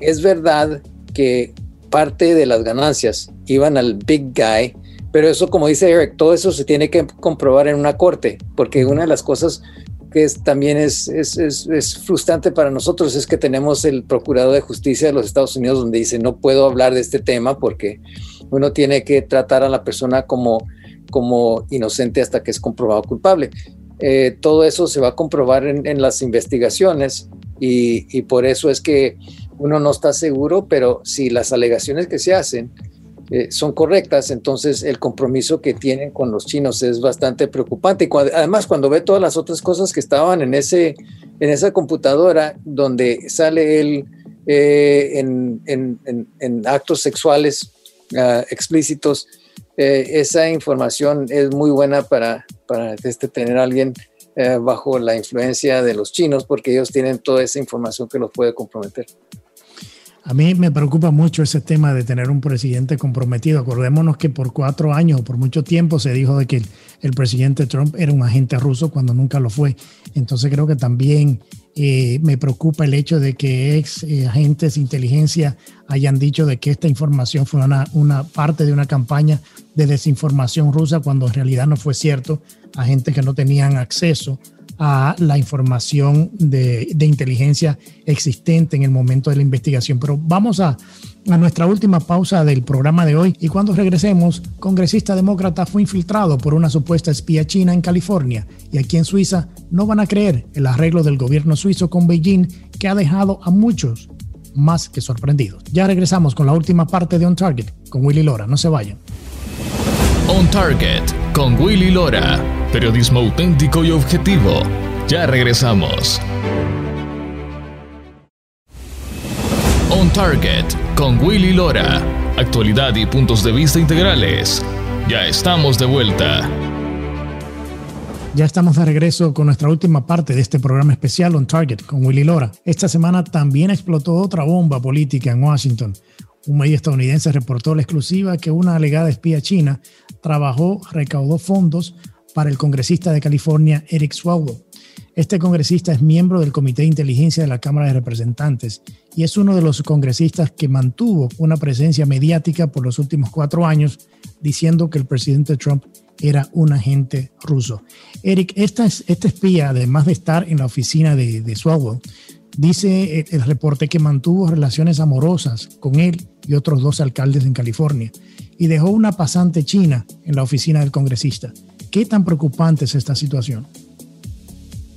es verdad que parte de las ganancias iban al big guy, pero eso, como dice Eric, todo eso se tiene que comprobar en una corte, porque una de las cosas que también es, es, es, frustrante para nosotros es que tenemos el procurador de justicia de los Estados Unidos donde dice no puedo hablar de este tema porque uno tiene que tratar a la persona como, como inocente hasta que es comprobado culpable. Eh, todo eso se va a comprobar en, las investigaciones y, y, por eso es que uno no está seguro, pero si las alegaciones que se hacen eh, son correctas, entonces el compromiso que tienen con los chinos es bastante preocupante. Y además, cuando ve todas las otras cosas que estaban en, ese, en esa computadora donde sale él eh, en, actos sexuales ah, explícitos, eh, esa información es muy buena para, para este, tener a alguien bajo la influencia de los chinos, porque ellos tienen toda esa información que los puede comprometer. A mí me preocupa mucho ese tema de tener un presidente comprometido. Acordémonos que por cuatro años o por mucho tiempo se dijo de que el, presidente Trump era un agente ruso cuando nunca lo fue. Entonces creo que también eh, me preocupa el hecho de que ex eh, agentes de inteligencia hayan dicho de que esta información fue una, parte de una campaña de desinformación rusa cuando en realidad no fue cierto. Agentes que no tenían acceso a la información de, inteligencia existente en el momento de la investigación. Pero vamos a, nuestra última pausa del programa de hoy y cuando regresemos, congresista demócrata fue infiltrado por una supuesta espía china en California y aquí en Suiza no van a creer el arreglo del gobierno suizo con Beijing que ha dejado a muchos más que sorprendidos. Ya regresamos con la última parte de On Target con Willy Lora, no se vayan. On Target con Willy Lora. Periodismo auténtico y objetivo. Ya regresamos. On Target con Willy Lora. Actualidad y puntos de vista integrales. Ya estamos de vuelta. Ya estamos de regreso con nuestra última parte de este programa especial On Target con Willy Lora. Esta semana también explotó otra bomba política en Washington un medio estadounidense reportó la exclusiva que una alegada espía china trabajó, recaudó fondos para el congresista de California, Eric Swalwell. Este congresista es miembro del Comité de Inteligencia de la Cámara de Representantes y es uno de los congresistas que mantuvo una presencia mediática por los últimos cuatro años diciendo que el presidente Trump era un agente ruso. Eric, esta, este espía, además de estar en la oficina de, de Swalwell, Dice el reporte que mantuvo relaciones amorosas con él y otros dos alcaldes en California y dejó una pasante china en la oficina del congresista. ¿Qué tan preocupante es esta situación?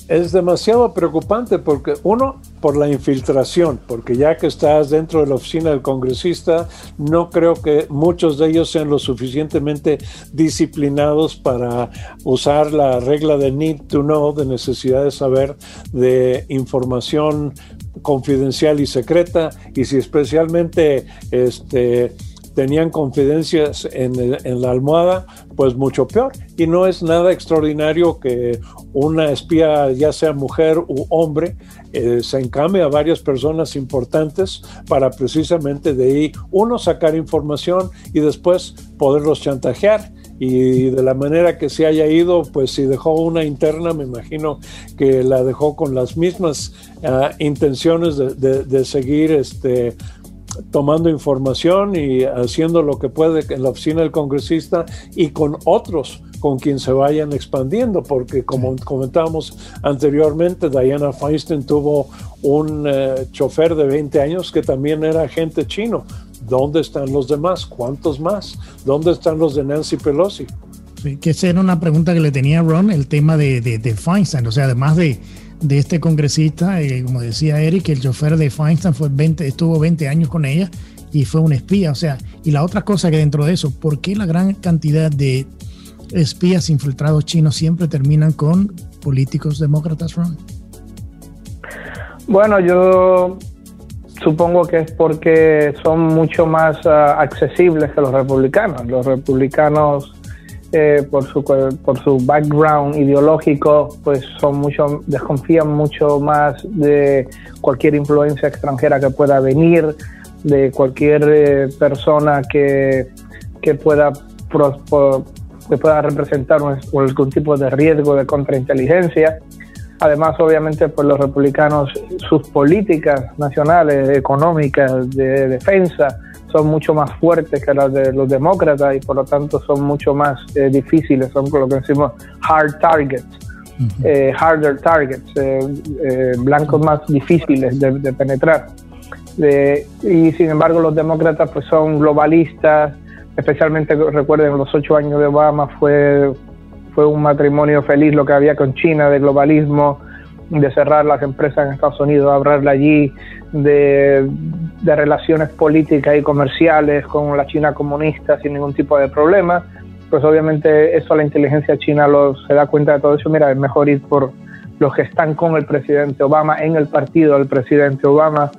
es demasiado preocupante porque uno, por la infiltración, porque ya que estás dentro de la oficina del congresista, no creo que muchos de ellos sean lo suficientemente disciplinados para usar la regla de need to know, de necesidad de saber, de información confidencial y secreta, y si especialmente este, tenían confidencias en, la almohada, pues mucho peor. Y no es nada extraordinario que una espía, ya sea mujer u hombre, eh, se encame a varias personas importantes para precisamente de ahí, uno, sacar información y después poderlos chantajear y de la manera que se haya ido, pues si dejó una interna, me imagino que la dejó con las mismas ah, intenciones de, de, seguir este, tomando información y haciendo lo que puede en la oficina del congresista y con otros con quien se vayan expandiendo, porque como comentábamos anteriormente, Diana Feinstein tuvo un eh, chofer de 20 años que también era agente chino. ¿Dónde están los demás? ¿Cuántos más? ¿Dónde están los de Nancy Pelosi? que esa era una pregunta que le tenía a Ron, el tema de, de, Feinstein, o sea, además de, de este congresista, eh, como decía Eric, el chofer de Feinstein fue 20, estuvo 20 años con ella y fue un espía, o sea, y la otra cosa que dentro de eso, ¿por qué la gran cantidad de espías infiltrados chinos siempre terminan con políticos demócratas, Ron? Bueno, yo supongo que es porque son mucho más ah, accesibles que los republicanos. Los republicanos, eh, por, su, por su background ideológico, pues son mucho, desconfían mucho más de cualquier influencia extranjera que pueda venir, de cualquier eh, persona que, que pueda que pueda representar algún tipo de riesgo de contrainteligencia. Además, obviamente, pues los republicanos, sus políticas nacionales, económicas, de defensa, son mucho más fuertes que las de los demócratas y por lo tanto son mucho más eh, difíciles, son lo que decimos hard targets, eh, harder targets, eh, blancos más difíciles de, de penetrar. y sin embargo los demócratas pues son globalistas, especialmente recuerden los ocho años de Obama fue, fue un matrimonio feliz lo que había con China, de globalismo, de cerrar las empresas en Estados Unidos, abrirla allí, de, de, relaciones políticas y comerciales con la China comunista sin ningún tipo de problema. Pues obviamente eso la inteligencia china lo, se da cuenta de todo eso. Mira, es mejor ir por los que están con el presidente Obama, en el partido del presidente Obama,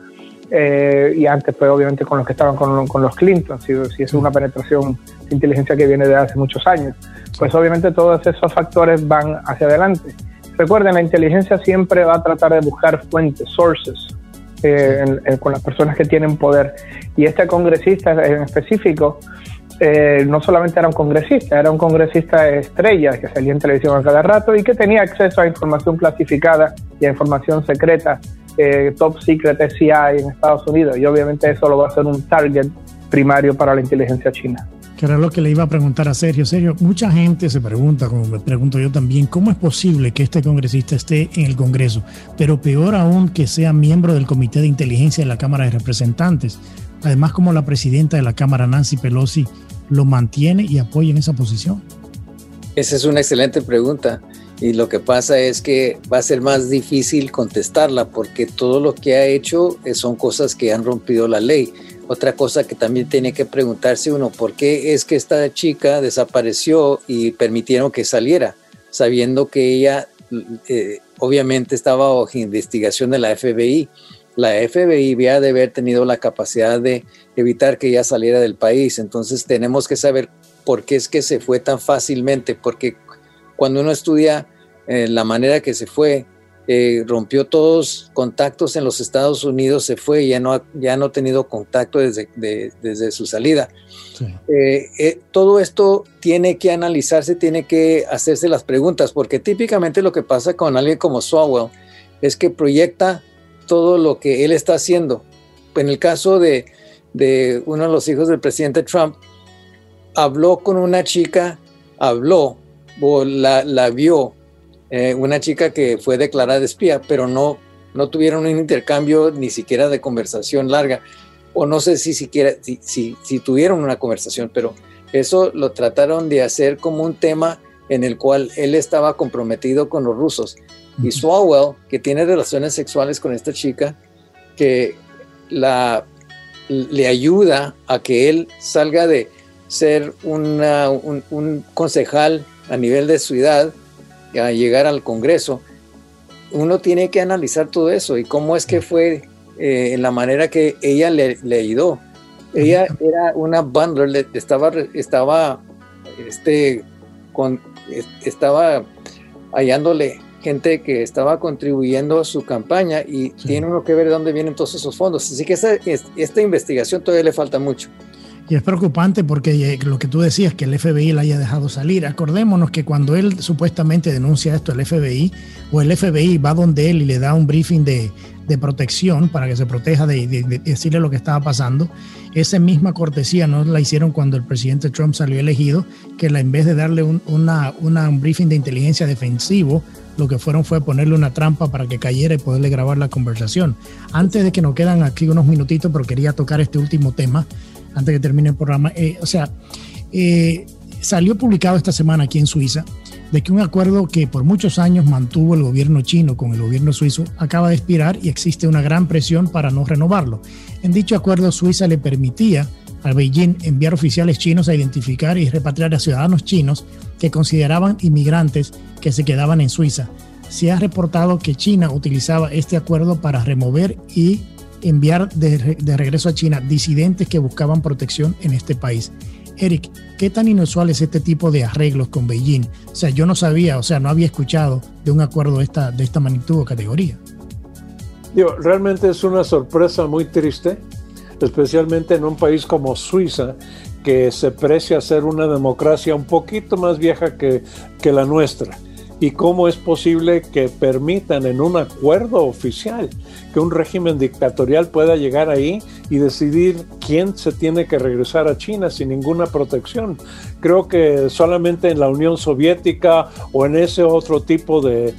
eh, y antes pues obviamente con los que estaban con, con los Clinton, si, si, es una penetración de inteligencia que viene de hace muchos años, pues obviamente todos esos factores van hacia adelante. Recuerden, la inteligencia siempre va a tratar de buscar fuentes, sources, eh, con las personas que tienen poder. Y este congresista en específico, eh, no solamente era un congresista, era un congresista estrella que salía en televisión a cada rato y que tenía acceso a información clasificada y a información secreta eh, top secret SCI en Estados Unidos y obviamente eso lo va a ser un target primario para la inteligencia china. Que era lo que le iba a preguntar a Sergio. Sergio, mucha gente se pregunta, como me pregunto yo también, ¿cómo es posible que este congresista esté en el Congreso? Pero peor aún que sea miembro del Comité de Inteligencia de la Cámara de Representantes. Además, como la presidenta de la Cámara, Nancy Pelosi, lo mantiene y apoya en esa posición. Esa es una excelente pregunta y lo que pasa es que va a ser más difícil contestarla porque todo lo que ha hecho eh, son cosas que han rompido la ley. Otra cosa que también tiene que preguntarse uno, ¿por qué es que esta chica desapareció y permitieron que saliera? Sabiendo que ella eh, obviamente estaba bajo investigación de la FBI. La FBI había de haber tenido la capacidad de evitar que ella saliera del país. Entonces tenemos que saber por qué es que se fue tan fácilmente, porque cuando uno estudia eh, la manera que se fue, eh, rompió todos contactos en los Estados Unidos, se fue, ya no, ya no ha tenido contacto desde, desde su salida. Eh, todo esto tiene que analizarse, tiene que hacerse las preguntas, porque típicamente lo que pasa con alguien como Swalwell es que proyecta todo lo que él está haciendo. En el caso de, de uno de los hijos del presidente Trump, habló con una chica, habló, o la, vio eh, una chica que fue declarada espía, pero no, no tuvieron un intercambio ni siquiera de conversación larga, o no sé si siquiera, si, si, tuvieron una conversación, pero eso lo trataron de hacer como un tema en el cual él estaba comprometido con los rusos. Y Swalwell, que tiene relaciones sexuales con esta chica, que la, le ayuda a que él salga de ser un, un concejal a nivel de ciudad, a llegar al Congreso, uno tiene que analizar todo eso y cómo es que fue eh, en la manera que ella le, le ayudó. Ella era una bundler, estaba, estaba, este, con, estaba hallándole gente que estaba contribuyendo a su campaña y tiene uno que ver de dónde vienen todos esos fondos. Así que esta, esta investigación todavía le falta mucho. Y es preocupante porque eh, lo que tú decías, que el FBI la haya dejado salir. Acordémonos que cuando él supuestamente denuncia esto al FBI, o el FBI va donde él y le da un briefing de, de protección para que se proteja de, decirle lo que estaba pasando, esa misma cortesía no la hicieron cuando el presidente Trump salió elegido, que en vez de darle un, un briefing de inteligencia defensivo, lo que fueron fue ponerle una trampa para que cayera y poderle grabar la conversación. Antes de que nos quedan aquí unos minutitos, pero quería tocar este último tema, antes que termine el programa. Eh, o sea, eh, salió publicado esta semana aquí en Suiza de que un acuerdo que por muchos años mantuvo el gobierno chino con el gobierno suizo acaba de expirar y existe una gran presión para no renovarlo. En dicho acuerdo, Suiza le permitía a Beijing enviar oficiales chinos a identificar y repatriar a ciudadanos chinos que consideraban inmigrantes que se quedaban en Suiza. Se ha reportado que China utilizaba este acuerdo para remover y enviar de, regreso a China disidentes que buscaban protección en este país. Eric, ¿qué tan inusual es este tipo de arreglos con Beijing? O sea, yo no sabía, o sea, no había escuchado de un acuerdo de esta, de esta magnitud o categoría. Digo, realmente es una sorpresa muy triste, especialmente en un país como Suiza, que se precia ser una democracia un poquito más vieja que, que la nuestra y cómo es posible que permitan en un acuerdo oficial que un régimen dictatorial pueda llegar ahí y decidir quién se tiene que regresar a China sin ninguna protección. Creo que solamente en la Unión Soviética o en ese otro tipo de,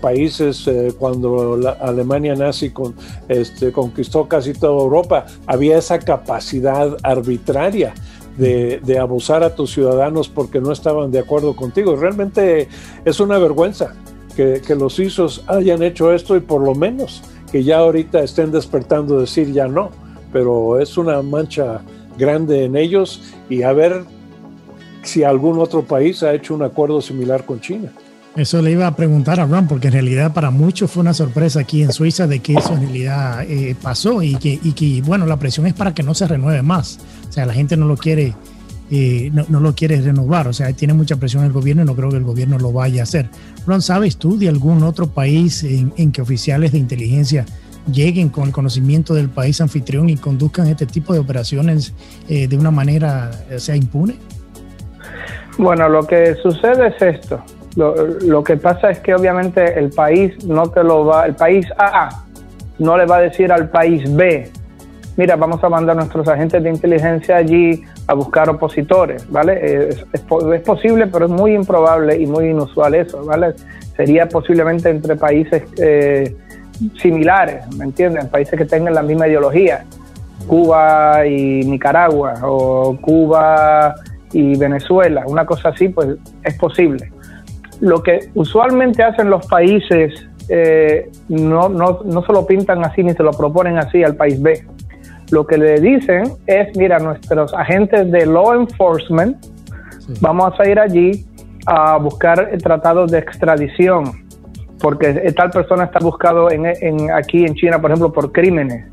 países, eh, cuando la Alemania nazi este, conquistó casi toda Europa, había esa capacidad arbitraria de, abusar a tus ciudadanos porque no estaban de acuerdo contigo. Realmente es una vergüenza que, los suizos hayan hecho esto y por lo menos que ya ahorita estén despertando decir ya no, pero es una mancha grande en ellos y a ver si algún otro país ha hecho un acuerdo similar con China. Eso le iba a preguntar a Ron, porque en realidad para muchos fue una sorpresa aquí en Suiza de que eso en realidad eh, pasó y que, y que, bueno, la presión es para que no se renueve más. O sea, la gente no lo quiere, eh, no, lo quiere renovar. O sea, tiene mucha presión el gobierno y no creo que el gobierno lo vaya a hacer. Ron, ¿sabes tú de algún otro país en, que oficiales de inteligencia lleguen con el conocimiento del país anfitrión y conduzcan este tipo de operaciones eh, de una manera, sea, impune? Bueno, lo que sucede es esto lo, que pasa es que obviamente el país no te lo va, el país A no le va a decir al país B, mira, vamos a mandar nuestros agentes de inteligencia allí a buscar opositores, ¿vale? Es, es, posible, pero es muy improbable y muy inusual eso, ¿vale? Sería posiblemente entre países eh, similares, ¿me entienden? Países que tengan la misma ideología, Cuba y Nicaragua, o Cuba y Venezuela, una cosa así, pues es posible lo que usualmente hacen los países eh, no, no, no se lo pintan así ni se lo proponen así al país B. Lo que le dicen es, mira, nuestros agentes de law enforcement, vamos a ir allí a buscar tratados de extradición, porque tal persona está buscado en, en, aquí en China, por ejemplo, por crímenes,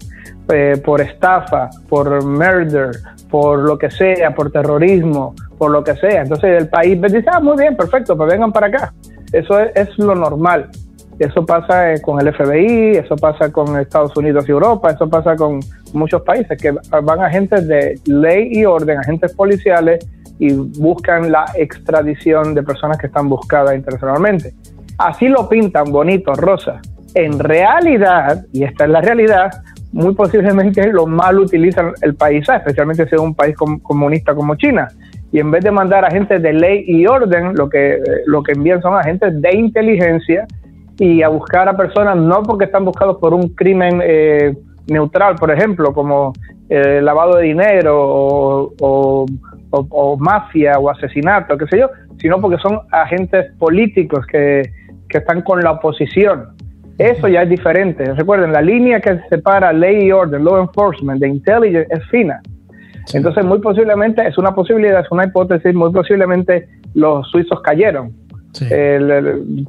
eh, por estafa, por murder, por lo que sea, por terrorismo, por lo que sea. Entonces el país dice, ah, muy bien, perfecto, pues vengan para acá. Eso es, lo normal. Eso pasa eh, con el FBI, eso pasa con Estados Unidos y Europa, eso pasa con muchos países que van agentes de ley y orden, agentes policiales y buscan la extradición de personas que están buscadas internacionalmente. Así lo pintan bonito, rosa. En realidad, y esta es la realidad, muy posiblemente lo mal utilizan el país especialmente si es un país comunista como China. Y en vez de mandar agentes de ley y orden, lo que, lo que envían son agentes de inteligencia y a buscar a personas no porque están buscados por un crimen eh, neutral, por ejemplo, como eh, lavado de dinero o, o, mafia o asesinato, qué sé yo, sino porque son agentes políticos que, que están con la oposición. Eso ya es diferente. Recuerden, la línea que separa ley y orden, law enforcement, de intelligence es fina. Entonces, muy posiblemente, es una posibilidad, es una hipótesis, muy posiblemente los suizos cayeron.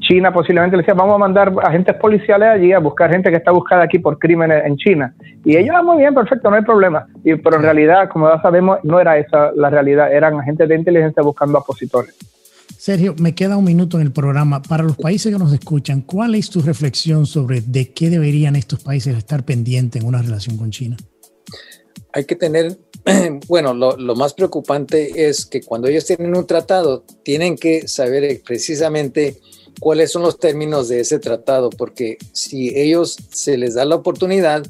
China posiblemente le decía, vamos a mandar agentes policiales allí a buscar gente que está buscada aquí por crímenes en China. Y ellos, ah, muy bien, perfecto, no hay problema. Y, pero en realidad, como ya sabemos, no era esa la realidad, eran agentes de inteligencia buscando opositores. Sergio, me queda un minuto en el programa. Para los países que nos escuchan, ¿cuál es tu reflexión sobre de qué deberían estos países estar pendientes en una relación con China? Hay que tener bueno, lo, más preocupante es que cuando ellos tienen un tratado, tienen que saber precisamente cuáles son los términos de ese tratado, porque si ellos se les da la oportunidad,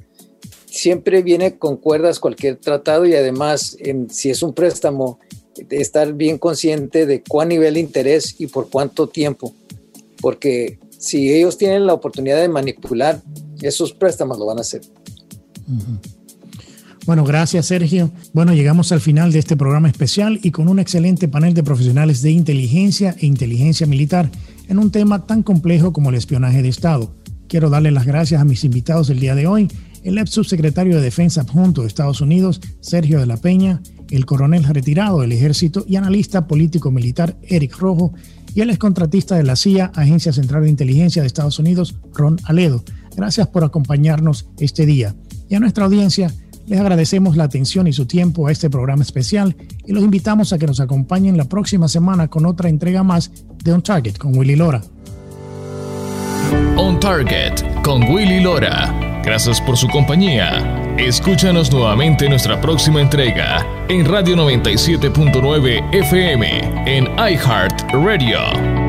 siempre viene con cuerdas cualquier tratado y además, si es un préstamo, estar bien consciente de cuál nivel de interés y por cuánto tiempo, porque si ellos tienen la oportunidad de manipular esos préstamos, lo van a hacer. Bueno, gracias Sergio. Bueno, llegamos al final de este programa especial y con un excelente panel de profesionales de inteligencia e inteligencia militar en un tema tan complejo como el espionaje de Estado. Quiero darle las gracias a mis invitados del día de hoy, el ex subsecretario de Defensa adjunto de Estados Unidos, Sergio de la Peña, el coronel retirado del ejército y analista político militar Eric Rojo, y el excontratista de la CIA, Agencia Central de Inteligencia de Estados Unidos, Ron Aledo. Gracias por acompañarnos este día. Y a nuestra audiencia, les agradecemos la atención y su tiempo a este programa especial y los invitamos a que nos acompañen la próxima semana con otra entrega más de On Target con Willy Lora. On Target con Willy Lora. Gracias por su compañía. Escúchanos nuevamente en nuestra próxima entrega en Radio 97.9 FM en iHeart Radio.